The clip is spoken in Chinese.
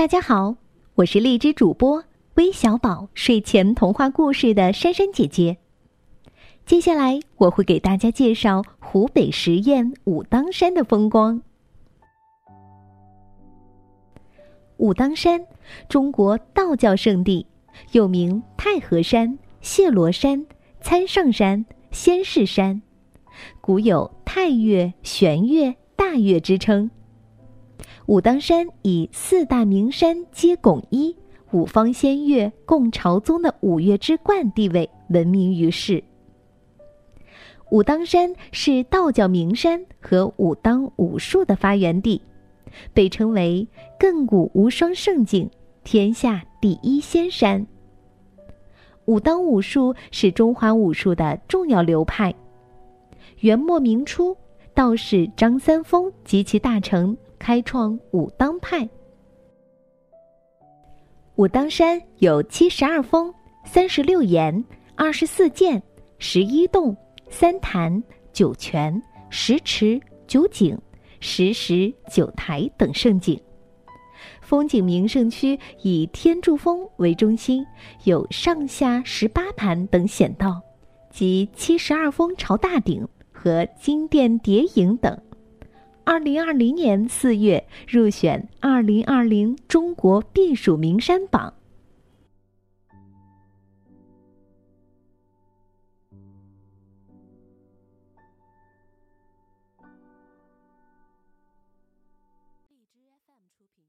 大家好，我是荔枝主播微小宝睡前童话故事的珊珊姐姐。接下来我会给大家介绍湖北十堰武当山的风光。武当山，中国道教圣地，又名太和山、谢罗山、参圣山、仙士山，古有太岳、玄岳、大岳之称。武当山以四大名山皆拱一、五方仙岳共朝宗的五岳之冠地位闻名于世。武当山是道教名山和武当武术的发源地，被称为“亘古无双胜境，天下第一仙山”。武当武术是中华武术的重要流派。元末明初，道士张三丰及其大臣。开创武当派。武当山有七十二峰、三十六岩、二十四涧、十一洞、三潭、九泉、十池、九井、十石、九台等胜景。风景名胜区以天柱峰为中心，有上下十八盘等险道，及七十二峰朝大顶和金殿叠影等。二零二零年四月入选二零二零中国避暑名山榜。荔枝 fm 出品